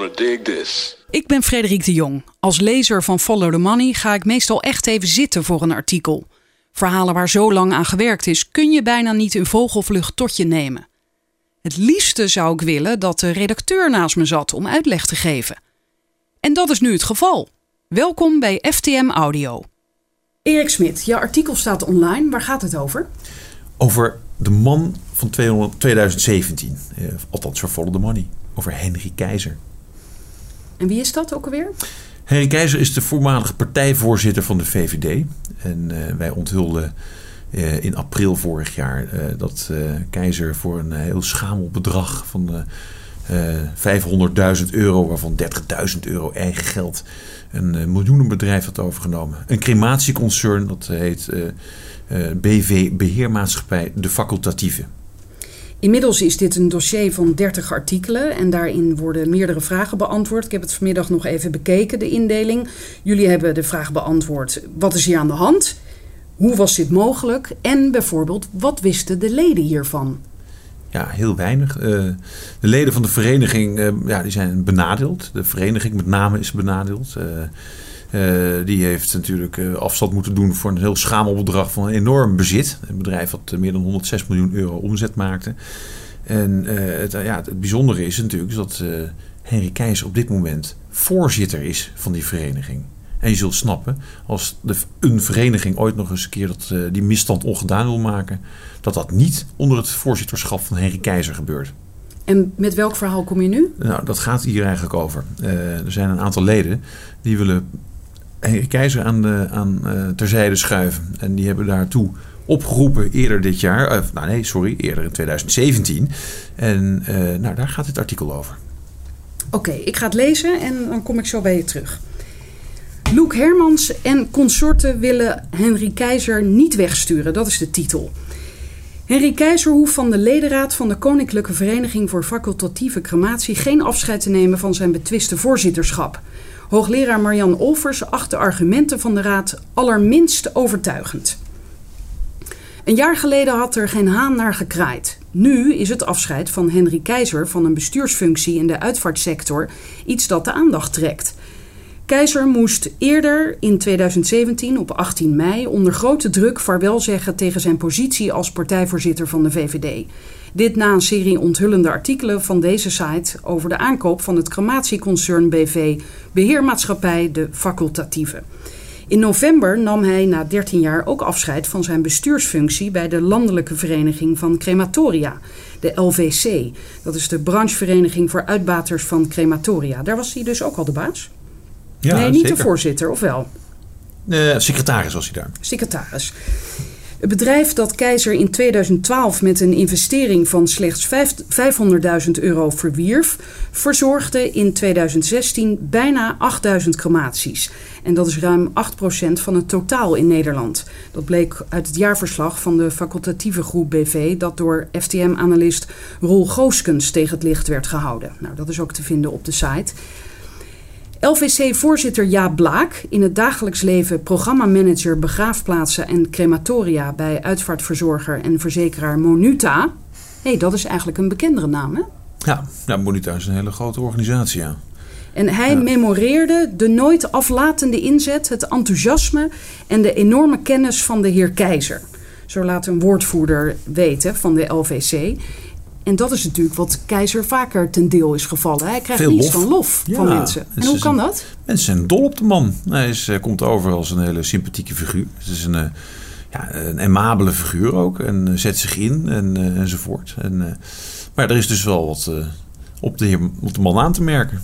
gonna dig this. Ik ben Frederik de Jong. Als lezer van Follow the Money ga ik meestal echt even zitten voor een artikel. Verhalen waar zo lang aan gewerkt is, kun je bijna niet in vogelvlucht tot je nemen. Het liefste zou ik willen dat de redacteur naast me zat om uitleg te geven. En dat is nu het geval. Welkom bij FTM Audio. Erik Smit, je artikel staat online. Waar gaat het over? Over de man van 200 2017. Eh, althans, voor Follow the Money. Over Henry Keizer. En wie is dat ook alweer? Henry Keizer is de voormalige partijvoorzitter van de VVD. En eh, wij onthulden eh, in april vorig jaar eh, dat Keizer voor een heel schamel bedrag van eh, 500.000 euro, waarvan 30.000 euro eigen geld, een miljoenenbedrijf had overgenomen. Een crematieconcern, dat heet BV Beheermaatschappij De Facultatieve. Inmiddels is dit een dossier van 30 artikelen en daarin worden meerdere vragen beantwoord. Ik heb het vanmiddag nog even bekeken, de indeling. Jullie hebben de vraag beantwoord: wat is hier aan de hand? Hoe was dit mogelijk? En bijvoorbeeld, wat wisten de leden hiervan? Ja, heel weinig. Eh, de leden van de vereniging eh, ja, die zijn benadeeld. De vereniging met name is benadeeld. Eh, die heeft natuurlijk eh, afstand moeten doen voor een heel schamel bedrag van een enorm bezit. Een bedrijf dat eh, meer dan 106 miljoen euro omzet maakte. En eh, het, ja, het bijzondere is natuurlijk dat eh, Henry Keizer op dit moment voorzitter is van die vereniging. En je zult snappen, als de, een vereniging ooit nog eens een keer dat, eh, die misstand ongedaan wil maken, dat dat niet onder het voorzitterschap van Henry Keizer gebeurt. En met welk verhaal kom je nu? Nou, dat gaat hier eigenlijk over. Eh, er zijn een aantal leden die willen Henry Keizer aan, de, aan eh, terzijde schuiven. En die hebben daartoe opgeroepen eerder dit jaar. eh, nou nee, sorry, eerder in 2017. En eh, nou, daar gaat dit artikel over. Oké, ik ga het lezen en dan kom ik zo bij je terug. Loek Hermans en consorten willen Henry Keizer niet wegsturen. Dat is de titel. Henry Keizer hoeft van de ledenraad van de Koninklijke Vereniging voor Facultatieve Crematie geen afscheid te nemen van zijn betwiste voorzitterschap. Hoogleraar Marian Olvers acht de argumenten van de raad allerminst overtuigend. Een jaar geleden had er geen haan naar gekraaid. Nu is het afscheid van Henry Keizer van een bestuursfunctie in de uitvaartsector iets dat de aandacht trekt. Keizer moest eerder in 2017 op 18 mei onder grote druk vaarwel zeggen tegen zijn positie als partijvoorzitter van de VVD. Dit na een serie onthullende artikelen van deze site over de aankoop van het crematieconcern BV Beheermaatschappij De Facultatieve. In november nam hij na 13 jaar ook afscheid van zijn bestuursfunctie bij de Landelijke Vereniging van Crematoria, de LVC. Dat is de branchevereniging voor uitbaters van crematoria. Daar was hij dus ook al de baas? Ja, nee, niet zeker. de voorzitter, of wel? Eh, secretaris was hij daar. Secretaris. Het bedrijf dat Keizer in 2012 met een investering van slechts vijf- 500.000 euro verwierf, verzorgde in 2016 bijna 8000 crematies. En dat is ruim 8% van het totaal in Nederland. Dat bleek uit het jaarverslag van de facultatieve groep BV, dat door FTM-analyst Roel Gooskens tegen het licht werd gehouden. Nou, dat is ook te vinden op de site. LVC-voorzitter Jaap Blaak, in het dagelijks leven programmamanager begraafplaatsen en crematoria bij uitvaartverzorger en verzekeraar Monuta. Hé, hey, dat is eigenlijk een bekendere naam, hè? Ja, nou, Monita is een hele grote organisatie, ja. En hij Ja. memoreerde de nooit aflatende inzet, het enthousiasme en de enorme kennis van de heer Keizer. Zo laat een woordvoerder weten van de LVC. En dat is natuurlijk wat Keizer vaker ten deel is gevallen. Hij krijgt Veel niets lof. van lof Ja, van mensen. En hoe kan dat? Mensen zijn dol op de man. Hij is, eh, komt over als een hele sympathieke figuur. Het is een, eh, ja, een aimabele figuur ook. En eh, zet zich in en, enzovoort. En, maar er is dus wel wat op, de, heer- op de man aan te merken.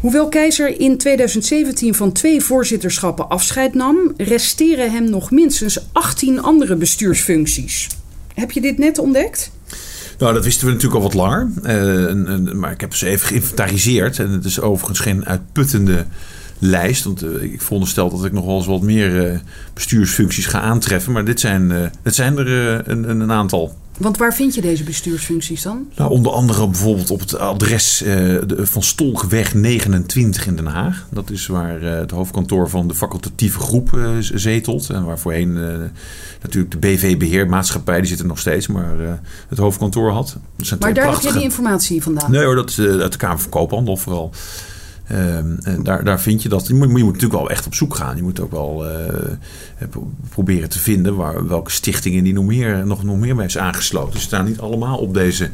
Hoewel Keizer in 2017 van twee voorzitterschappen afscheid nam, resteren hem nog minstens 18 andere bestuursfuncties. Heb je dit net ontdekt? Nou, dat wisten we natuurlijk al wat langer. Eh, maar ik heb ze even geïnventariseerd. En het is overigens geen uitputtende lijst. Want eh, ik veronderstel dat ik nog wel eens wat meer eh, bestuursfuncties ga aantreffen. Maar dit zijn, dit zijn er een, een, een aantal. Want waar vind je deze bestuursfuncties dan? Nou, onder andere bijvoorbeeld op het adres uh, de, van Stolkweg 29 in Den Haag. Dat is waar uh, het hoofdkantoor van de facultatieve groep uh, zetelt. En waar voorheen natuurlijk de BV-beheermaatschappij, die zit er nog steeds, maar het hoofdkantoor had. maar daar prachtige... heb je die informatie vandaan? Nee hoor, dat is uit de Kamer van Koophandel vooral. Um, daar, daar vind je dat. Je moet, je moet natuurlijk wel echt op zoek gaan. Je moet ook wel uh, proberen te vinden waar, welke stichtingen die nog meer, nog, nog meer bij is aangesloten. Ze staan niet allemaal op, deze,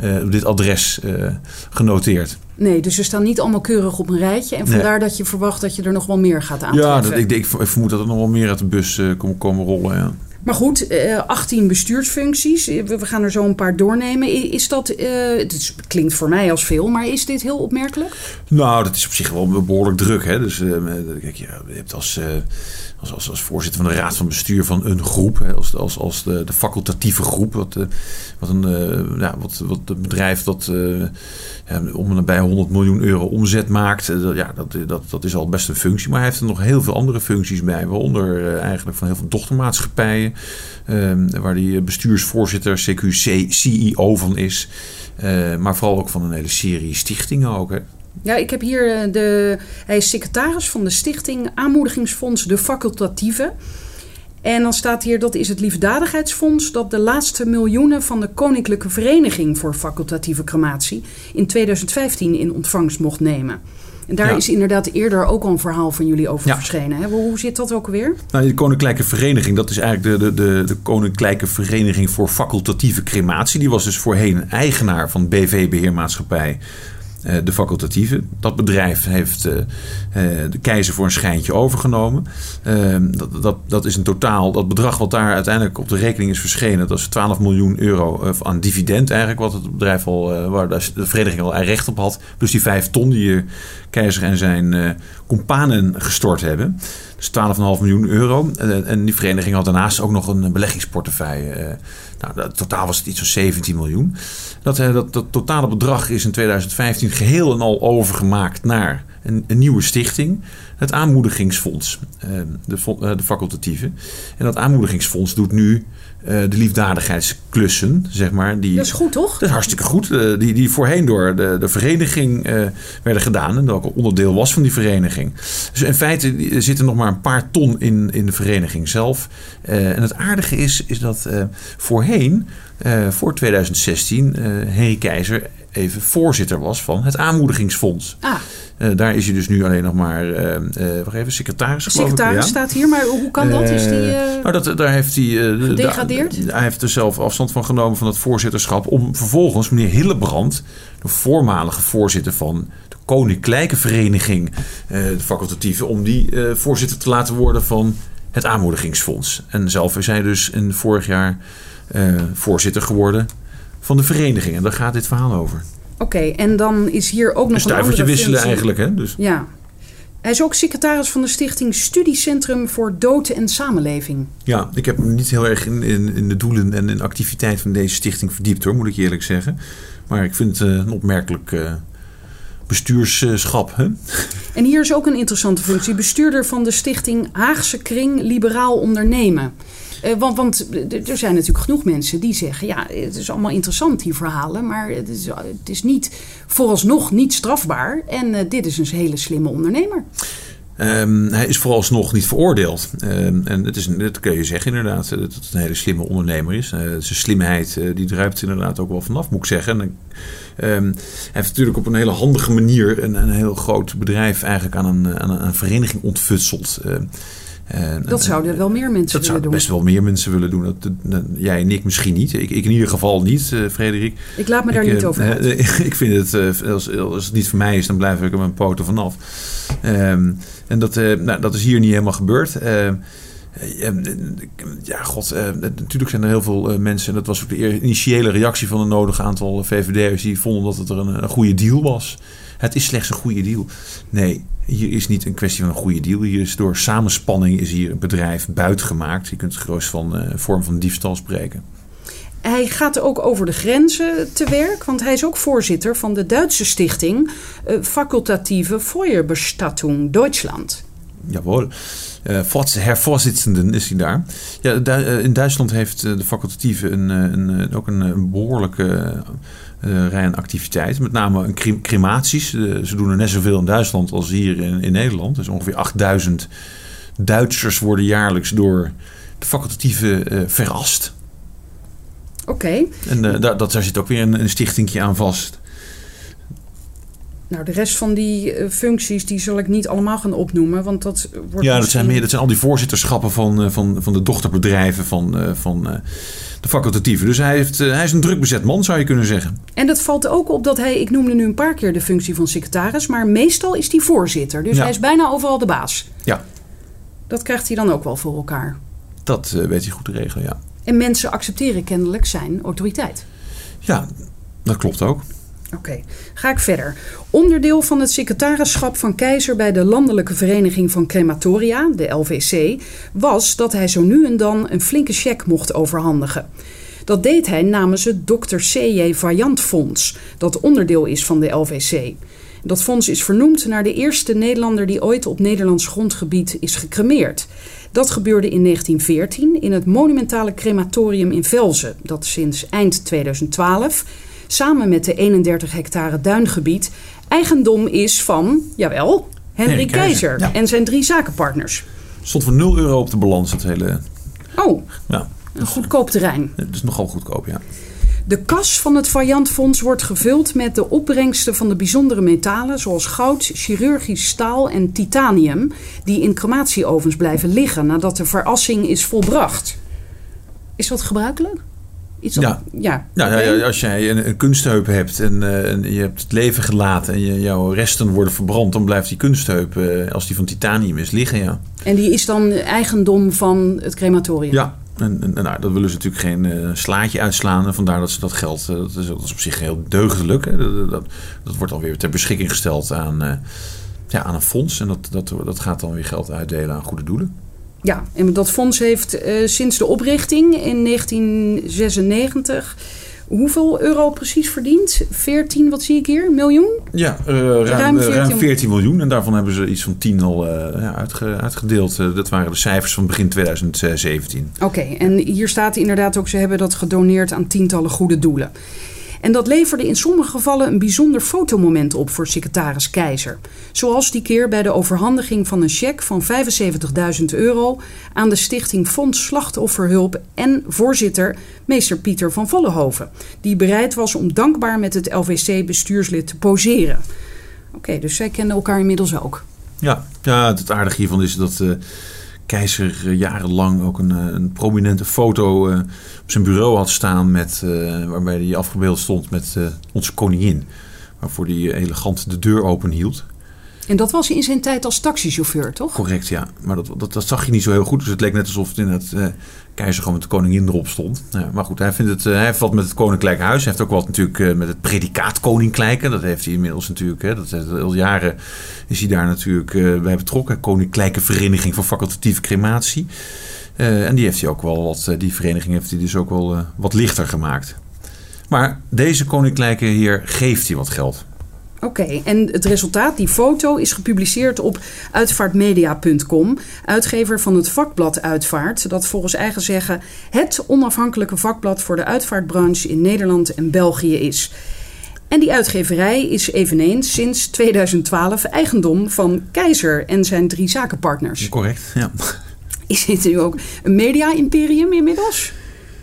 uh, op dit adres uh, genoteerd. Nee, dus ze staan niet allemaal keurig op een rijtje. En vandaar nee. dat je verwacht dat je er nog wel meer gaat aantreffen. Ja, dat, ik, ik, ik, vermoed dat er nog wel meer uit de bus komen, komen rollen. Ja. Maar goed, 18 bestuursfuncties. We gaan er zo een paar doornemen. Is dat, het klinkt voor mij als veel, maar is dit heel opmerkelijk? Nou, dat is op zich wel behoorlijk druk. Hè? Dus kijk, je hebt als als, als, als, voorzitter van de raad van bestuur van een groep, hè, als, als, als de, de facultatieve groep, wat, wat, een, ja, wat, wat een bedrijf dat ja, om en bij 100 miljoen euro omzet maakt, dat, ja, dat, dat, dat is al best een functie. Maar hij heeft er nog heel veel andere functies bij, waaronder eigenlijk van heel veel dochtermaatschappijen, uh, waar die bestuursvoorzitter, CQC, CEO van is. maar vooral ook van een hele serie stichtingen ook. Hè. Ja, ik heb hier de. Hij is secretaris van de Stichting Aanmoedigingsfonds De Facultatieve. En dan staat hier dat is het Liefdadigheidsfonds dat de laatste miljoenen van de Koninklijke Vereniging voor Facultatieve Crematie in 2015 in ontvangst mocht nemen. En daar is inderdaad eerder ook al een verhaal van jullie over verschenen. Hè? Hoe zit dat ook weer? Nou, de Koninklijke Vereniging, dat is eigenlijk de, de, de, de Koninklijke Vereniging voor Facultatieve Crematie. Die was dus voorheen eigenaar van BV-beheermaatschappij eh, de facultatieve. Dat bedrijf heeft eh, eh, de keizer voor een schijntje overgenomen. Ehm, dat, dat, dat is een totaal, dat bedrag wat daar uiteindelijk op de rekening is verschenen, dat is 12 miljoen euro aan dividend eigenlijk, wat het bedrijf al, waar de vereniging al recht op had. Plus die 5 ton die keizer en zijn companen gestort hebben. Dus 12,5 miljoen euro. En die vereniging had daarnaast ook nog een beleggingsportefeuille. Nou, totaal was het iets van 17 miljoen. Dat, dat, dat totale bedrag is in 2015 geheel en al overgemaakt naar een, een nieuwe stichting. Het Aanmoedigingsfonds, de, de facultatieve. En dat Aanmoedigingsfonds doet nu uh, de liefdadigheidsklussen, zeg maar. Die, dat is goed, toch? Dat is hartstikke goed. Uh, die, die voorheen door de, de vereniging werden gedaan. En dat ook onderdeel was van die vereniging. Dus in feite zitten nog maar een paar ton in, in de vereniging zelf. en het aardige is, is dat voorheen, voor 2016, Henry Keizer even voorzitter was van het aanmoedigingsfonds. Ah. Uh, daar is hij dus nu alleen nog maar, uh, uh, wacht even, secretaris Secretaris staat hier, maar hoe kan dat? Is die nou, dat, daar heeft hij... gedegradeerd? hij heeft er zelf afstand van genomen van het voorzitterschap... om vervolgens meneer Hillebrand, de voormalige voorzitter van de Koninklijke Vereniging, de facultatieve... om die voorzitter te laten worden van het aanmoedigingsfonds. En zelf is hij dus in vorig jaar voorzitter geworden van de vereniging. En daar gaat dit verhaal over. Oké, en dan is hier ook nog een, een andere wisselen eigenlijk, hè? Dus. Ja. Hij is ook secretaris van de stichting Studiecentrum voor Dood en Samenleving. Ja, ik heb me niet heel erg in, in, in de doelen en in activiteit van deze stichting verdiept hoor, moet ik eerlijk zeggen. Maar ik vind het uh, een opmerkelijk uh, bestuurschap. Hè? En hier is ook een interessante functie. Bestuurder van de stichting Haagse Kring Liberaal Ondernemen. Uh, want, want er zijn natuurlijk genoeg mensen die zeggen: ja, het is allemaal interessant, die verhalen, maar het is, het is niet, vooralsnog niet strafbaar. En dit is een hele slimme ondernemer. Um, hij is vooralsnog niet veroordeeld. Um, en het is, dat kun je zeggen inderdaad, dat het een hele slimme ondernemer is. Uh, zijn slimheid uh, die druipt inderdaad ook wel vanaf, moet ik zeggen. En, um, hij heeft natuurlijk op een hele handige manier een, een heel groot bedrijf eigenlijk aan een, aan een vereniging ontfutseld. En, dat zouden wel meer mensen willen doen. Dat best wel meer mensen willen doen. Dat, jij en ik misschien niet. Ik, ik in ieder geval niet, uh, Frederik. Ik laat me daar niet over uit. ik vind het, uh, als, als het niet voor mij is, dan blijf ik er mijn poten vanaf. Um, en dat, nou, dat is hier niet helemaal gebeurd. Ehm, ja, god, natuurlijk zijn er heel veel mensen, en dat was ook de initiële reactie van een nodig aantal VVD'ers, die vonden dat het er een, een goede deal was. Het is slechts een goede deal. Nee, hier is niet een kwestie van een goede deal. Hier is door samenspanning is hier een bedrijf buitgemaakt. Je kunt het gerust van een vorm van diefstal spreken. Hij gaat ook over de grenzen te werk, want hij is ook voorzitter van de Duitse stichting Facultatieve Feuerbestattung Deutschland. Jawohl. Uh, hervorzitzenden is hij daar. Ja, in Duitsland heeft de facultatieve een, een, ook een, behoorlijke rij aan activiteiten. Met name een crematies. ze doen er net zoveel in Duitsland als hier in, in Nederland. Dus ongeveer 8000 Duitsers worden jaarlijks door de facultatieve verrast. Oké. En daar, dat, daar zit ook weer een, een stichtingje aan vast. Nou, de rest van die uh, functies die zal ik niet allemaal gaan opnoemen, want dat wordt. Ja, dat zijn meer, dat zijn al die voorzitterschappen van, uh, van, van de dochterbedrijven van, uh, van de facultatieven. Dus hij, heeft, hij is een druk bezet man, zou je kunnen zeggen. En dat valt ook op dat hij, ik noemde nu een paar keer de functie van secretaris, maar meestal is hij voorzitter. Dus hij is bijna overal de baas. Ja. Dat krijgt hij dan ook wel voor elkaar. Dat weet hij goed te regelen, ja. En mensen accepteren kennelijk zijn autoriteit. Ja, dat klopt ook. Oké, ga ik verder. Onderdeel van het secretarischap van Keizer bij de Landelijke Vereniging van Crematoria, de LVC, was dat hij zo nu en dan een flinke cheque mocht overhandigen. Dat deed hij namens het Dr. C.J. Vaillant Fonds, dat onderdeel is van de LVC. Dat fonds is vernoemd naar de eerste Nederlander die ooit op Nederlands grondgebied is gecremeerd. Dat gebeurde in 1914 in het monumentale crematorium in Velzen, dat sinds eind 2012 samen met de 31 hectare duingebied eigendom is van, jawel, Henry Keizer, en zijn drie zakenpartners. Stond voor 0 euro op de balans, het hele. Oh, ja. een goedkoop terrein. Het is nogal goedkoop, ja. De kas van het Fonds wordt gevuld met de opbrengsten van de bijzondere metalen zoals goud, chirurgisch staal en titanium, die in crematieovens blijven liggen nadat de verassing is volbracht. Is dat gebruikelijk? Iets ja. ja. ja, als jij een, een kunstheup hebt en, uh, en, je hebt het leven gelaten en je, jouw resten worden verbrand, dan blijft die kunstheup, uh, als die van titanium is, liggen. Ja. En die is dan eigendom van het crematorium? Ja, en, en, nou, dat willen ze natuurlijk geen uh, slaatje uitslaan. En vandaar dat ze dat geld, dat is, dat, is, op zich heel deugdelijk. Hè. Dat, dat, dat, wordt alweer ter beschikking gesteld aan, ja, aan een fonds. En dat, dat, dat gaat dan weer geld uitdelen aan goede doelen. Ja, en dat fonds heeft uh, sinds de oprichting in 1996 hoeveel euro precies verdiend? 14, wat zie ik hier? Miljoen? Ja, uh, ruim, ruim, 14... ruim, 14... miljoen. En daarvan hebben ze iets van 10 al uh, ja, uitge, uitgedeeld. dat waren de cijfers van begin 2017. Oké, en hier staat inderdaad ook, ze hebben dat gedoneerd aan tientallen goede doelen. En dat leverde in sommige gevallen een bijzonder fotomoment op voor secretaris Keizer. Zoals die keer bij de overhandiging van een cheque van 75.000 euro aan de stichting Fonds Slachtofferhulp en voorzitter meester Pieter van Vollenhoven, die bereid was om dankbaar met het LVC-bestuurslid te poseren. Oké, dus zij kennen elkaar inmiddels ook. Ja, ja het aardige hiervan is dat. Uh keizer eh, jarenlang ook een, eh, een prominente foto uh, op zijn bureau had staan. Met, uh, waarbij hij afgebeeld stond met onze koningin. Waarvoor hij elegant de deur open hield. En dat was in zijn tijd als taxichauffeur, toch? Correct, ja. Maar dat, dat, dat zag je niet zo heel goed. Dus het leek net alsof het in het uh, keizer gewoon met de koningin erop stond. maar goed, hij, vindt het, uh, hij heeft wat met het koninklijk huis. Hij heeft ook wat natuurlijk uh, met het predicaat koninklijke. Dat heeft hij inmiddels natuurlijk. Hè, dat al jaren is hij daar natuurlijk bij betrokken. Koninklijke Vereniging voor Facultatieve Crematie. en die heeft hij ook wel wat, die vereniging heeft hij dus ook wel wat lichter gemaakt. Maar deze koninklijke heer geeft hij wat geld. Oké, en het resultaat, die foto, is gepubliceerd op uitvaartmedia.com, uitgever van het vakblad Uitvaart, dat volgens eigen zeggen het onafhankelijke vakblad voor de uitvaartbranche in Nederland en België is. En die uitgeverij is eveneens sinds 2012 eigendom van Keizer en zijn drie zakenpartners. Correct, ja. Is dit nu ook een media-imperium inmiddels?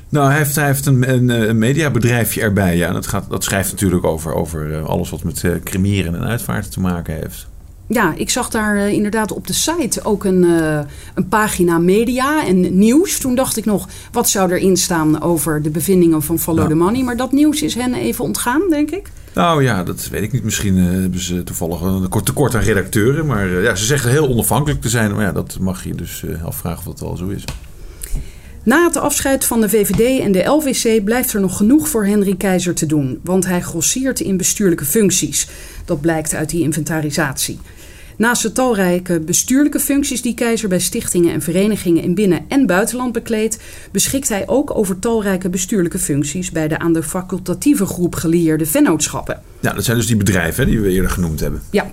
Nou, hij heeft, hij heeft een, een, een, mediabedrijfje erbij. Ja. Dat, gaat, dat schrijft natuurlijk over, over eh, alles wat met uh, cremeren en uitvaarten te maken heeft. Ja, ik zag daar uh, inderdaad op de site ook een, uh, een pagina media en nieuws. Toen dacht ik nog, wat zou erin staan over de bevindingen van Follow the Money? Maar dat nieuws is hen even ontgaan, denk ik. Nou ja, dat weet ik niet. Misschien hebben ze toevallig een tekort aan redacteuren. Maar ja, ze zeggen heel onafhankelijk te zijn. Maar ja, dat mag je dus afvragen of dat al zo is. Na het afscheid van de VVD en de LVC blijft er nog genoeg voor Henry Keizer te doen, want hij grossiert in bestuurlijke functies. Dat blijkt uit die inventarisatie. Naast de talrijke bestuurlijke functies die Keizer bij stichtingen en verenigingen in binnen- en buitenland bekleedt, beschikt hij ook over talrijke bestuurlijke functies bij de aan de facultatieve groep gelieerde vennootschappen. Ja, dat zijn dus die bedrijven die we eerder genoemd hebben. Ja.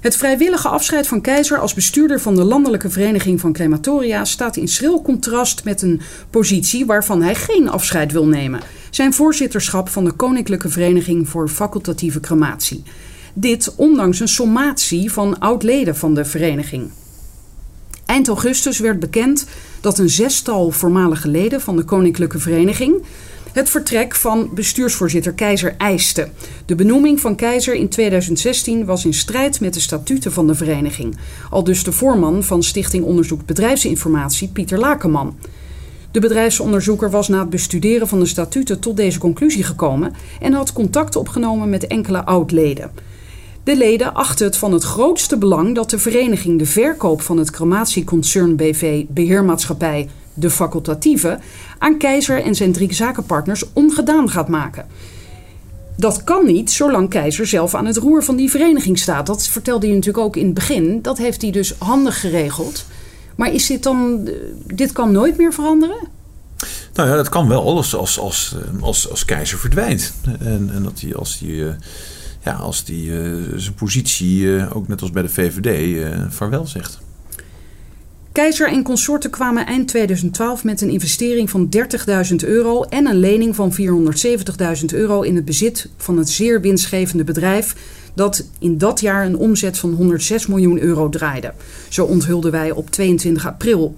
Het vrijwillige afscheid van Keizer als bestuurder van de Landelijke Vereniging van Crematoria staat in schril contrast met een positie waarvan hij geen afscheid wil nemen: zijn voorzitterschap van de Koninklijke Vereniging voor Facultatieve Crematie. Dit ondanks een sommatie van oud-leden van de vereniging. Eind augustus werd bekend dat een zestal voormalige leden van de Koninklijke Vereniging het vertrek van bestuursvoorzitter Keizer eiste. De benoeming van Keizer in 2016 was in strijd met de statuten van de vereniging. Al dus de voorman van Stichting Onderzoek Bedrijfsinformatie, Pieter Lakenman. De bedrijfsonderzoeker was na het bestuderen van de statuten tot deze conclusie gekomen en had contact opgenomen met enkele oud-leden. De leden achten het van het grootste belang dat de vereniging de verkoop van het crematieconcern BV Beheermaatschappij De Facultatieve aan Keizer en zijn drie zakenpartners ongedaan gaat maken. Dat kan niet zolang Keizer zelf aan het roer van die vereniging staat. Dat vertelde hij natuurlijk ook in het begin. Dat heeft hij dus handig geregeld. Maar is dit dan. Dit kan nooit meer veranderen? Nou ja, dat kan wel als, als, als, als, als Keizer verdwijnt. En, en dat hij als die. Ja, als die zijn positie, ook net als bij de VVD, vaarwel zegt. Keizer en consorten kwamen eind 2012 met een investering van 30.000 euro en een lening van 470.000 euro in het bezit van het zeer winstgevende bedrijf dat in dat jaar een omzet van 106 miljoen euro draaide. Zo onthulden wij op 22 april.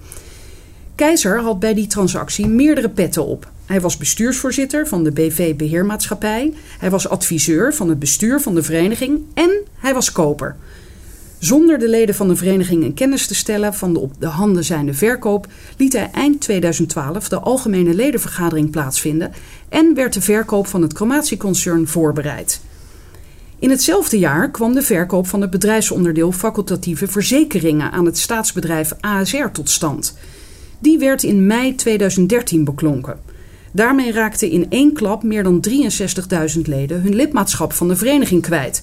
Keizer had bij die transactie meerdere petten op. Hij was bestuursvoorzitter van de BV Beheermaatschappij, hij was adviseur van het bestuur van de vereniging en hij was koper. Zonder de leden van de vereniging in kennis te stellen van de op de handen zijnde verkoop, liet hij eind 2012 de algemene ledenvergadering plaatsvinden en werd de verkoop van het crematieconcern voorbereid. In hetzelfde jaar kwam de verkoop van het bedrijfsonderdeel facultatieve verzekeringen aan het staatsbedrijf ASR tot stand. Die werd in mei 2013 beklonken. Daarmee raakten in één klap meer dan 63.000 leden hun lidmaatschap van de vereniging kwijt,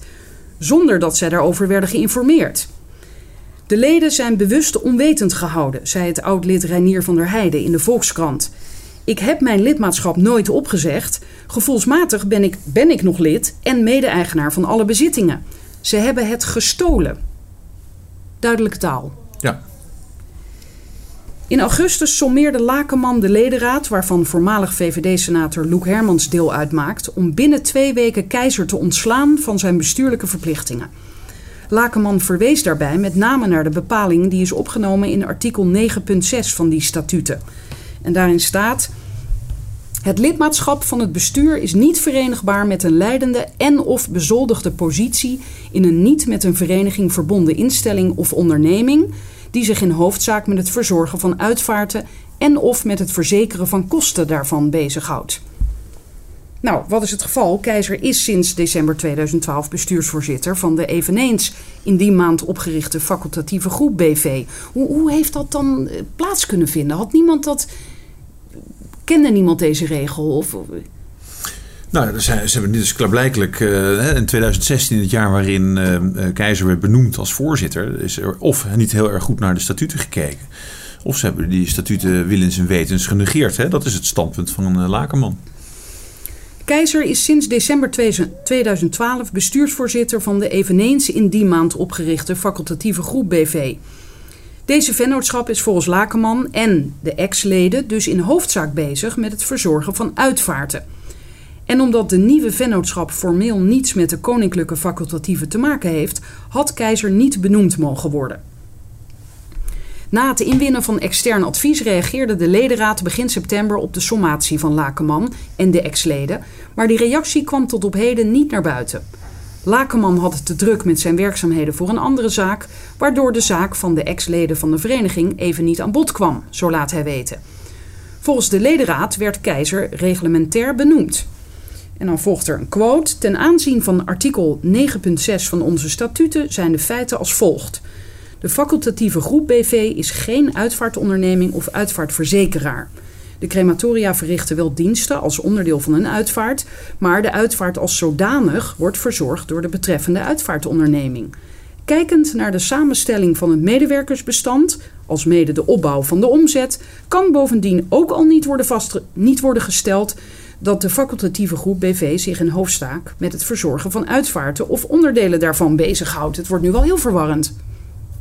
zonder dat zij daarover werden geïnformeerd. De leden zijn bewust onwetend gehouden, zei het oud-lid Reinier van der Heijden in de Volkskrant. Ik heb mijn lidmaatschap nooit opgezegd. Gevoelsmatig ben ik, ben ik nog lid en mede-eigenaar van alle bezittingen. Ze hebben het gestolen. Duidelijke taal. Ja. In augustus sommeerde Lakenman de ledenraad, waarvan voormalig VVD-senator Loek Hermans deel uitmaakt, om binnen twee weken Keizer te ontslaan van zijn bestuurlijke verplichtingen. Lakenman verwees daarbij met name naar de bepaling die is opgenomen in artikel 9.6 van die statuten. En daarin staat. Het lidmaatschap van het bestuur is niet verenigbaar met een leidende en of bezoldigde positie in een niet met een vereniging verbonden instelling of onderneming die zich in hoofdzaak met het verzorgen van uitvaarten en of met het verzekeren van kosten daarvan bezighoudt. Nou, wat is het geval? Keizer is sinds december 2012 bestuursvoorzitter van de eveneens in die maand opgerichte facultatieve groep BV. Hoe, hoe heeft dat dan eh, plaats kunnen vinden? Had niemand dat. Kende niemand deze regel? Of, nou, ze, hebben dus klaarblijkelijk uh, in 2016, het jaar waarin uh, Keizer werd benoemd als voorzitter, is er of niet heel erg goed naar de statuten gekeken. Of ze hebben die statuten willens en wetens genegeerd. Hè? Dat is het standpunt van een Lakenman. Keizer is sinds december 2012 bestuursvoorzitter van de eveneens in die maand opgerichte facultatieve groep BV. Deze vennootschap is volgens Lakenman en de ex-leden dus in hoofdzaak bezig met het verzorgen van uitvaarten. En omdat de nieuwe vennootschap formeel niets met de koninklijke facultatieve te maken heeft, had keizer niet benoemd mogen worden. Na het inwinnen van extern advies reageerde de ledenraad begin september op de sommatie van Lakenman en de ex-leden, maar die reactie kwam tot op heden niet naar buiten. Lakenman had te druk met zijn werkzaamheden voor een andere zaak, waardoor de zaak van de ex-leden van de vereniging even niet aan bod kwam, zo laat hij weten. Volgens de ledenraad werd Keizer reglementair benoemd. En dan volgt er een quote. Ten aanzien van artikel 9.6 van onze statuten zijn de feiten als volgt. De facultatieve groep BV is geen uitvaartonderneming of uitvaartverzekeraar. De crematoria verrichten wel diensten als onderdeel van een uitvaart, maar de uitvaart als zodanig wordt verzorgd door de betreffende uitvaartonderneming. Kijkend naar de samenstelling van het medewerkersbestand, als mede de opbouw van de omzet, kan bovendien ook al niet worden, vast, niet worden gesteld dat de facultatieve groep BV zich in hoofdzaak met het verzorgen van uitvaarten of onderdelen daarvan bezighoudt. Het wordt nu wel heel verwarrend.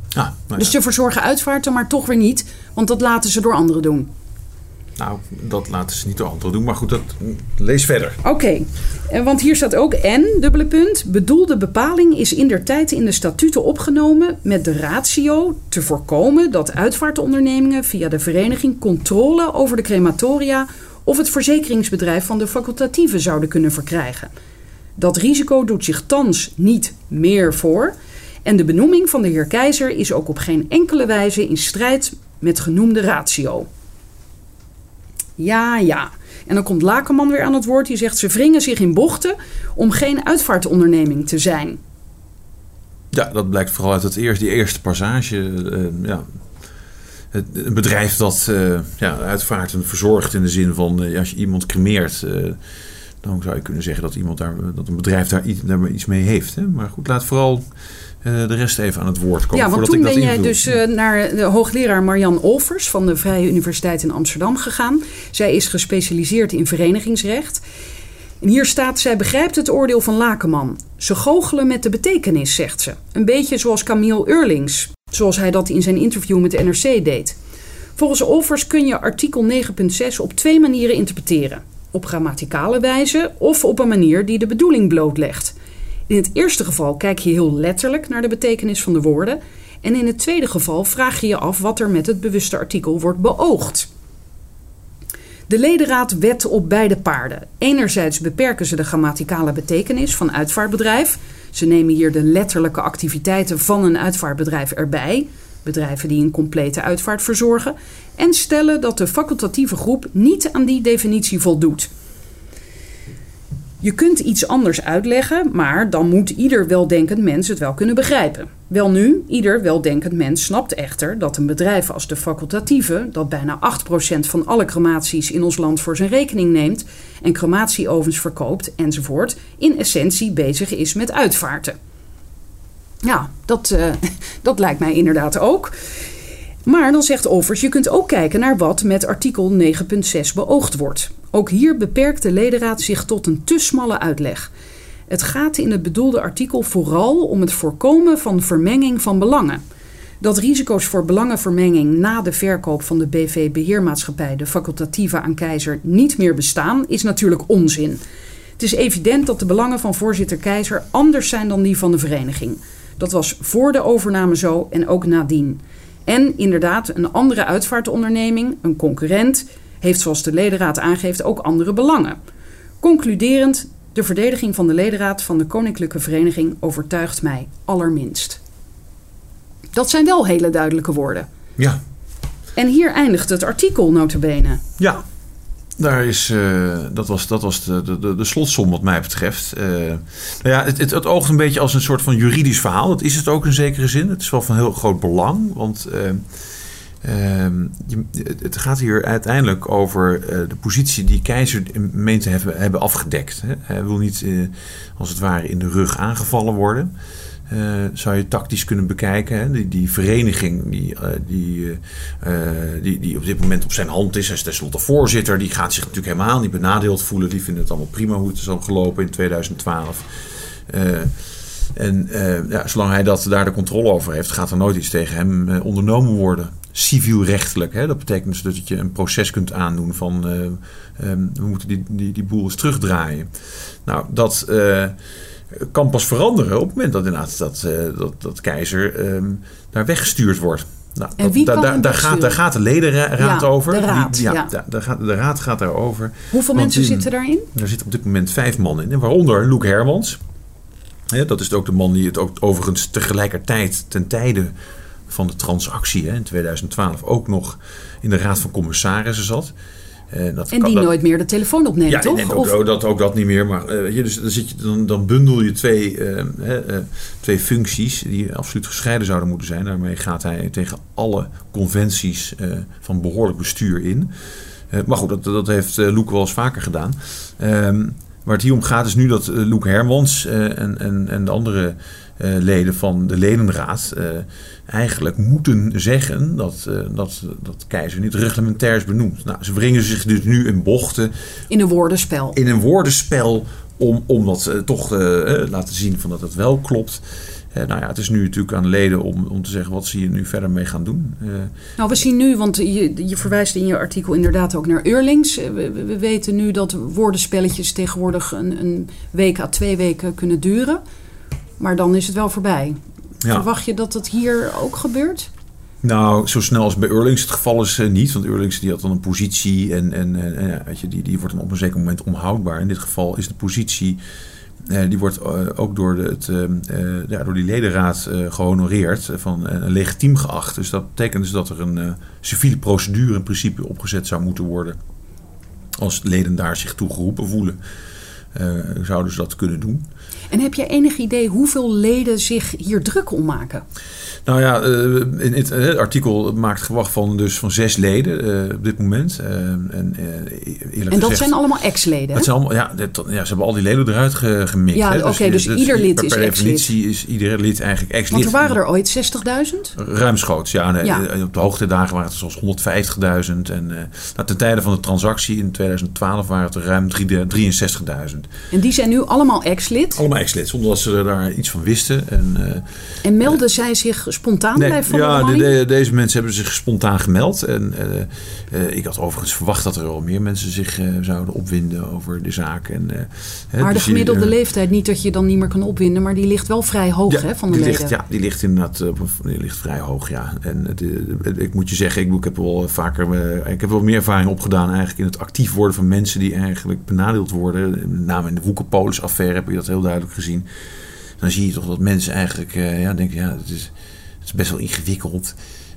Ah, nou Dus ze verzorgen uitvaarten, maar toch weer niet, want dat laten ze door anderen doen. Nou, dat laten ze niet door anderen doen. Maar goed, dat, lees verder. Oké, eh, want hier staat ook en, dubbele punt. Bedoelde bepaling is in der tijd in de statuten opgenomen met de ratio te voorkomen dat uitvaartondernemingen via de vereniging controle over de crematoria of het verzekeringsbedrijf van de facultatieve zouden kunnen verkrijgen. Dat risico doet zich thans niet meer voor. En de benoeming van de heer Keizer is ook op geen enkele wijze in strijd met genoemde ratio. Ja, ja. En dan komt Lakenman weer aan het woord. Die zegt ze wringen zich in bochten om geen uitvaartonderneming te zijn. Ja, dat blijkt vooral uit het eerste, die eerste passage. eh, ja. Een bedrijf dat eh, ja, uitvaarten verzorgt in de zin van eh, als je iemand cremeert, eh, dan zou je kunnen zeggen dat, iemand daar, dat een bedrijf daar iets, daar iets mee heeft. Hè? Maar goed, laat vooral de rest even aan het woord komen. ja, want toen ik dat ben jij dus naar de hoogleraar Marian Olvers van de Vrije Universiteit in Amsterdam gegaan. Zij is gespecialiseerd in verenigingsrecht. En hier staat, zij begrijpt het oordeel van Lakenman. Ze goochelen met de betekenis, zegt ze. Een beetje zoals Camille Eurlings, zoals hij dat in zijn interview met de NRC deed. Volgens Olvers kun je artikel 9.6 op twee manieren interpreteren. Op grammaticale wijze of op een manier die de bedoeling blootlegt. In het eerste geval kijk je heel letterlijk naar de betekenis van de woorden. En in het tweede geval vraag je je af wat er met het bewuste artikel wordt beoogd. De ledenraad wet op beide paarden. Enerzijds beperken ze de grammaticale betekenis van uitvaartbedrijf. Ze nemen hier de letterlijke activiteiten van een uitvaartbedrijf erbij. Bedrijven die een complete uitvaart verzorgen. En stellen dat de facultatieve groep niet aan die definitie voldoet. Je kunt iets anders uitleggen, maar dan moet ieder weldenkend mens het wel kunnen begrijpen. Welnu, ieder weldenkend mens snapt echter dat een bedrijf als de facultatieve, dat bijna 8% van alle crematies in ons land voor zijn rekening neemt en crematieovens verkoopt enzovoort, in essentie bezig is met uitvaarten. Ja, dat, eh, dat lijkt mij inderdaad ook. Maar dan zegt Overs, je kunt ook kijken naar wat met artikel 9.6 beoogd wordt. Ook hier beperkt de ledenraad zich tot een te smalle uitleg. Het gaat in het bedoelde artikel vooral om het voorkomen van vermenging van belangen. Dat risico's voor belangenvermenging na de verkoop van de BV-beheermaatschappij, de facultatieve aan Keizer, niet meer bestaan, is natuurlijk onzin. Het is evident dat de belangen van voorzitter Keizer anders zijn dan die van de vereniging. Dat was voor de overname zo en ook nadien. En inderdaad, een andere uitvaartonderneming, een concurrent, heeft zoals de ledenraad aangeeft ook andere belangen. Concluderend, de verdediging van de ledenraad van de Koninklijke Vereniging overtuigt mij allerminst. Dat zijn wel hele duidelijke woorden. Ja, En hier eindigt het artikel, notabene. ja. Daar is, eh, dat was, dat was de, de, de, slotsom wat mij betreft. Eh, nou ja, het, het, oogt een beetje als een soort van juridisch verhaal. Dat is het ook in zekere zin. Het is wel van heel groot belang. Want eh, ehm, het- gaat hier uiteindelijk over de positie die keizer meent te hebben, hebben afgedekt. Hè. Hij wil niet als het ware in de rug aangevallen worden. Eh, zou je tactisch kunnen bekijken. Hè? Die, die vereniging die, eh, die, eh, die, die op dit moment op zijn hand is. Hij is tenslotte voorzitter. Die gaat zich natuurlijk helemaal niet benadeeld voelen. Die vinden het allemaal prima hoe het is al gelopen in 2012. Eh, en ja, zolang hij dat, daar de controle over heeft, gaat er nooit iets tegen hem ondernomen worden. Civielrechtelijk. Hè? Dat betekent dus dat je een proces kunt aandoen van eh, ehm, we moeten die, die, die boel eens terugdraaien. Nou, dat kan pas veranderen op het moment dat inderdaad dat, eh, dat, dat keizer ehm, daar weggestuurd wordt. Nou, En wie daar- kan daar, gaat, daar gaat de ledenraad Ja, over. de Die- raad, ja, ja. da- daar gaat, de raad gaat daarover. Hoeveel Want mensen in- zitten daarin? Er zitten op dit moment vijf man in. En waaronder Loek Hermans. Hè, dat is ook de man die het ook overigens tegelijkertijd ten tijde van de transactie hè, in 2012 ook nog in de Raad van Commissarissen zat. Eh, dat En kan- die dat- nooit meer de telefoon opneemt, ja, toch? nee, ook, Of- dat, ook dat niet meer. Maar je, dus dan, zit je, dan, dan bundel je twee, eh, twee functies die absoluut gescheiden zouden moeten zijn. Daarmee gaat hij tegen alle conventies van behoorlijk bestuur in. Maar goed, dat, dat heeft Loek wel eens vaker gedaan. Ehm, waar het hier om gaat is nu dat uh, Loek Hermans en, en, en de andere leden van de ledenraad eigenlijk moeten zeggen dat, dat, dat keizer niet reglementair is benoemd. Nou, ze wringen zich dus nu in bochten. In een woordenspel. In een woordenspel om, om dat toch te laten zien van dat het wel klopt. Nou ja, het is nu natuurlijk aan leden om, om te zeggen wat ze hier nu verder mee gaan doen. Nou, we zien nu, want je, je verwijst in je artikel inderdaad ook naar Eurlings. We, we, weten nu dat woordenspelletjes tegenwoordig een, een week à twee weken kunnen duren. Maar dan is het wel voorbij. Ja. Verwacht je dat dat hier ook gebeurt? Nou, zo snel als bij Eurlings het geval is uh, niet. Want Eurlings die had dan een positie en, en, en ja, weet je, die, die wordt dan op een zeker moment onhoudbaar. In dit geval is de positie uh, die wordt uh, ook door, de, het, ja, door die ledenraad gehonoreerd, van legitiem geacht. Dus dat betekent dus dat er een civiele procedure in principe opgezet zou moeten worden. Als leden daar zich toe geroepen voelen, zouden ze dat kunnen doen. En heb je enig idee hoeveel leden zich hier druk om maken? Nou ja, uh, in het, uh, artikel maakt gewacht van, dus van zes leden uh, op dit moment. en, en dat gezegd, zijn allemaal ex-leden? Dat zijn allemaal, ja, dat, ja, ze hebben al die leden eruit ge, gemikt. Ja, oké, okay, dus, dus, ieder lid is Per definitie is ieder lid eigenlijk ex-lid. Want er waren er ooit 60.000? Ruimschoots, ja, nee, ja. Op de hoogtedagen waren het zoals 150.000. En nou, ten tijde van de transactie in 2012 waren het er ruim 63.000. En die zijn nu allemaal ex-lid? Allemaal ex-lid, zonder dat ze daar iets van wisten. En, en melden zij zich spontaan nee, bij Ja, de, deze mensen hebben zich spontaan gemeld. En uh, uh, ik had overigens verwacht dat er al meer mensen zich zouden opwinden over de zaak. En, maar dus de gemiddelde die, leeftijd, niet dat je dan niet meer kan opwinden, maar die ligt wel vrij hoog ja, hè, van de die leden. Ligt, ja, die ligt inderdaad die ligt vrij hoog, ja. En ik moet je zeggen, ik, ik heb wel vaker, ik heb wel meer ervaring opgedaan eigenlijk in het actief worden van mensen die eigenlijk benadeeld worden. Met name in de Woekerpolis-affaire heb ik dat heel duidelijk gezien dan zie je toch dat mensen eigenlijk uh, ja, denken, ja, het is, het is best wel ingewikkeld.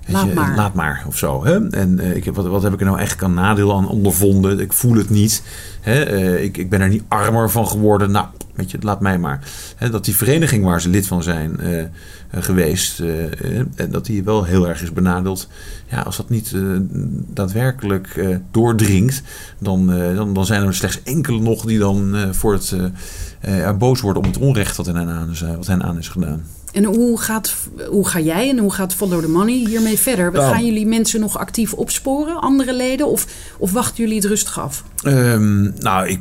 Laat je, maar. Laat maar, of zo. Hè? En uh, ik heb, wat, wat heb ik er nou eigenlijk aan nadeel aan ondervonden? Ik voel het niet. Hè? Uh, ik, ik ben er niet armer van geworden. Nou, je, laat mij maar. Dat die vereniging waar ze lid van zijn uh, geweest... en dat die wel heel erg is benadeeld... Ja, als dat niet daadwerkelijk doordringt... Dan, dan, dan zijn er slechts enkele nog die dan voor het boos worden... om het onrecht hen aan wat hen aan is gedaan. En hoe, gaat, hoe ga jij en hoe gaat Follow the Money hiermee verder? Nou, Gaan jullie mensen nog actief opsporen, andere leden? Of, of wachten jullie het rustig af? Um, nou, ik,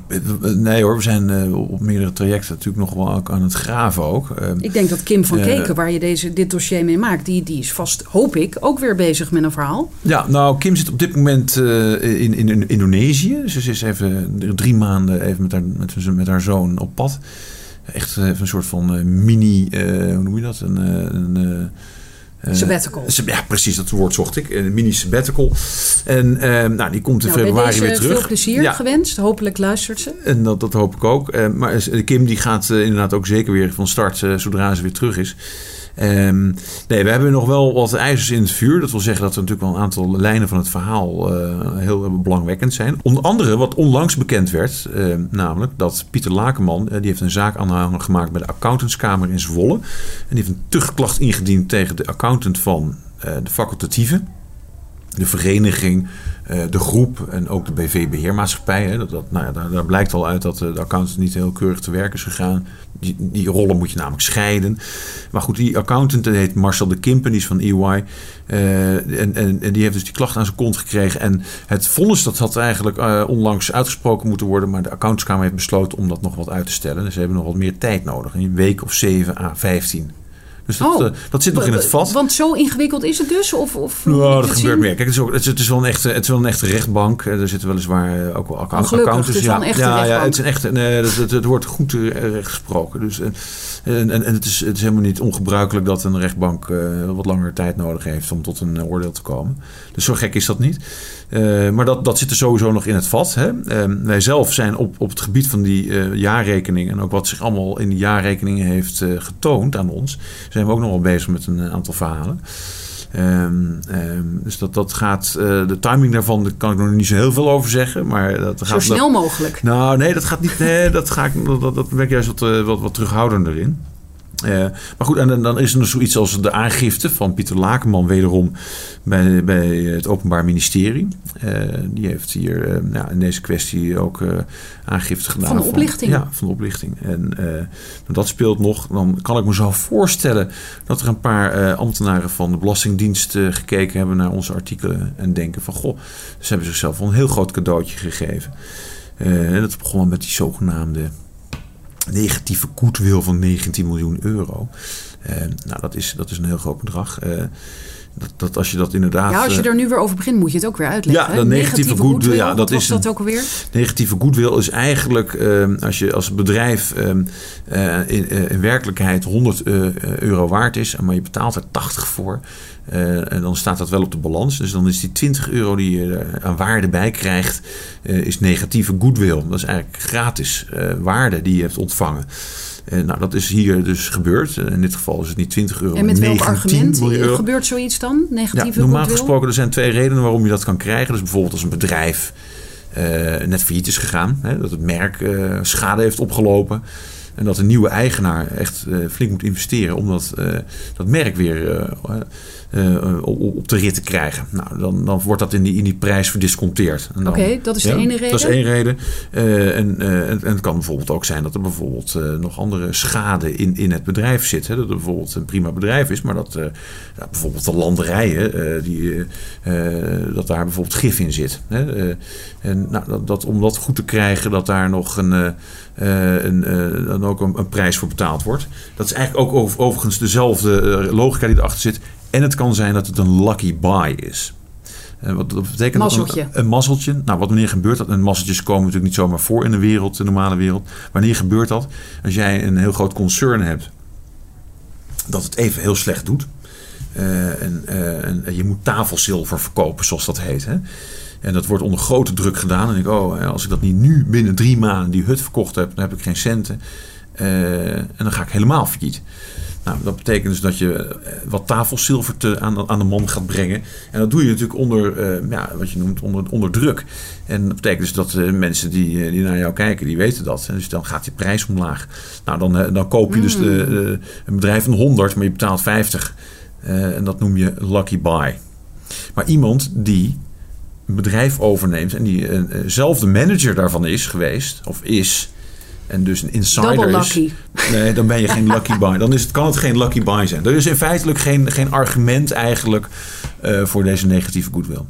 nee hoor, we zijn uh, op meerdere trajecten natuurlijk nog wel aan het graven ook. Um, ik denk dat Kim van uh, Keken, waar je deze, dit dossier mee maakt, die, die is vast, hoop ik, ook weer bezig met een verhaal. Ja, nou, Kim zit op dit moment in, in, in Indonesië. Dus ze is even drie maanden even met haar, met, met haar zoon op pad echt een soort van mini, hoe noem je dat? Een, een uh, sabbatical. Ja, precies, dat woord zocht ik. Een mini sabbatical. En uh, nou, die komt in nou, februari weer terug. Veel plezier ja. gewenst. Hopelijk luistert ze. En dat, dat hoop ik ook. Uh, maar Kim die gaat inderdaad ook zeker weer van start zodra ze weer terug is. Um, nee, we hebben nog wel wat ijzers in het vuur. Dat wil zeggen dat er natuurlijk wel een aantal lijnen van het verhaal uh, heel belangwekkend zijn. Onder andere wat onlangs bekend werd, uh, namelijk dat Pieter Lakenman, uh, die heeft een zaak aanhanger gemaakt bij de accountantskamer in Zwolle. En die heeft een tuchtklacht ingediend tegen de accountant van de facultatieve de vereniging, de groep en ook de BV-beheermaatschappij. Dat, dat, nou ja, daar, daar, blijkt al uit dat de accountant niet heel keurig te werk is gegaan. Die, die rollen moet je namelijk scheiden. Maar goed, die accountant heet Marcel de Kimpen, die is van EY. Uh, en, en, en, die heeft dus die klacht aan zijn kont gekregen. En het vonnis dat had eigenlijk onlangs uitgesproken moeten worden. Maar de accountantskamer heeft besloten om dat nog wat uit te stellen. Dus ze hebben nog wat meer tijd nodig. Een week of 7 à 15. Dus dat, oh, uh, dat zit nog in het vat. Want zo ingewikkeld is het dus? Of, of nou, dat gebeurt meer. Kijk, het is, ook, het, is wel een echte, het is wel een echte rechtbank. Er zitten weliswaar ook wel accountants. Dus ja, ja, ja, het is een echte. Nee, het, het, het wordt goed recht gesproken. Dus, en, en, en het, is, het is helemaal niet ongebruikelijk dat een rechtbank uh, wat langer tijd nodig heeft om tot een oordeel te komen. Dus zo gek is dat niet. Uh, maar dat, dat zit er sowieso nog in het vat. Hè? Uh, wij zelf zijn op, op het gebied van die uh, jaarrekening en ook wat zich allemaal in die jaarrekeningen heeft getoond aan ons, zijn we ook nog wel bezig met een aantal verhalen. Um, um, dus dat, dat gaat, uh, de timing daarvan daar kan ik nog niet zo heel veel over zeggen. Maar dat gaat, zo snel mogelijk. Nou, nee, dat gaat niet. Nee, dat ga ik. Dat, dat ben ik juist wat, wat, wat terughoudender in. Uh, maar goed, en dan is er nog zoiets als de aangifte van Pieter Lakenman wederom bij, bij het Openbaar Ministerie. Uh, die heeft hier uh, nou, in deze kwestie ook aangifte gedaan. Van de oplichting? Van, ja, van de oplichting. En dat speelt nog. Dan kan ik me zo voorstellen dat er een paar ambtenaren van de Belastingdienst gekeken hebben naar onze artikelen. En denken van, goh, ze hebben zichzelf wel een heel groot cadeautje gegeven. dat begon met die zogenaamde negatieve goodwill van 19 miljoen euro. Uh, nou, dat is, dat is een heel groot bedrag. Uh, dat, dat als je dat inderdaad. Ja, als je eh, er nu weer over begint, moet je het ook weer uitleggen. Ja, dat negatieve, goodwill. Ja, dat is dat ook alweer? Negatieve goodwill is eigenlijk uh, als je als bedrijf uh, in, in, werkelijkheid 100 euro waard is, maar je betaalt er 80 voor. en dan staat dat wel op de balans. Dus dan is die 20 euro die je aan waarde bij krijgt, is negatieve goodwill. Dat is eigenlijk gratis waarde die je hebt ontvangen. Uh, nou, dat is hier dus gebeurd. Uh, in dit geval is het niet 20 euro. En met welk argument gebeurt zoiets dan? Negatieve ja, normaal gesproken, er zijn twee redenen waarom je dat kan krijgen. Dus bijvoorbeeld als een bedrijf uh, net failliet is gegaan. Hè, dat het merk schade heeft opgelopen. En dat een nieuwe eigenaar echt flink moet investeren om dat, dat merk weer uh, op de rit te krijgen. Nou, dan, dan wordt dat in die, in die prijs verdisconteerd. Oké, dat is de ene reden? Dat is één reden. Uh, en, en, het kan bijvoorbeeld ook zijn dat er bijvoorbeeld nog andere schade in, in het bedrijf zit. Hè? Dat het bijvoorbeeld een prima bedrijf is, maar dat ja, bijvoorbeeld de landerijen, die, dat daar bijvoorbeeld gif in zit. Hè? en nou, dat, dat, om dat goed te krijgen, dat daar nog een, dan ook een, een, prijs voor betaald wordt. Dat is eigenlijk ook overigens dezelfde logica die erachter zit. En het kan zijn dat het een lucky buy is. En wat dat betekent mazzeltje. Een, een, mazzeltje. Nou, wat wanneer gebeurt dat? En mazzeltjes komen natuurlijk niet zomaar voor in de wereld, de normale wereld. Wanneer gebeurt dat? Als jij een heel groot concern hebt dat het even heel slecht doet. Uh, en, uh, en, je moet tafelzilver verkopen, zoals dat heet. Hè? En dat wordt onder grote druk gedaan. En ik, oh, als ik dat niet nu binnen drie maanden die hut verkocht heb, dan heb ik geen centen. Uh, en dan ga ik helemaal failliet. Nou, dat betekent dus dat je eh, wat tafelzilver te, aan, aan de man gaat brengen. En dat doe je natuurlijk onder, uh, ja, wat je noemt, onder, onder druk. En dat betekent dus dat uh, mensen die, die naar jou kijken, die weten dat. En dus dan gaat je prijs omlaag. Nou, dan, dan koop je dus de, mm. een bedrijf van 100, maar je betaalt 50. en dat noem je lucky buy. Maar iemand die een bedrijf overneemt en die zelf de manager daarvan is geweest, of is en dus een insider is. Nee, dan ben je geen lucky buy. Dan is het, kan het geen lucky buy zijn. Er is in feitelijk geen, geen argument eigenlijk uh, voor deze negatieve goodwill.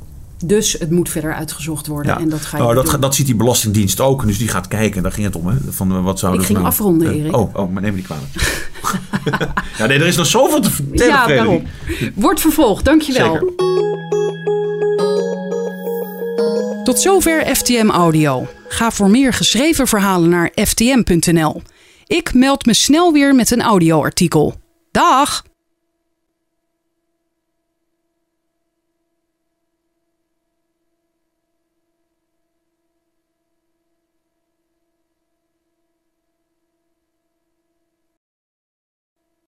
Dus het moet verder uitgezocht worden. Ja. En dat, ga je oh, dat, dat ziet die Belastingdienst ook. Dus die gaat kijken. Daar ging het om. Hè? Van, uh, wat zou Ik ging nou, afronden, uh, Erik. Oh, oh, maar neem me niet kwalijk. ja, nee, er is nog zoveel te vertellen. Ja, daarom. Wordt vervolgd. Dankjewel. Zeker. Zover FTM Audio. Ga voor meer geschreven verhalen naar ftm.nl. Ik meld me snel weer met een audioartikel. Dag!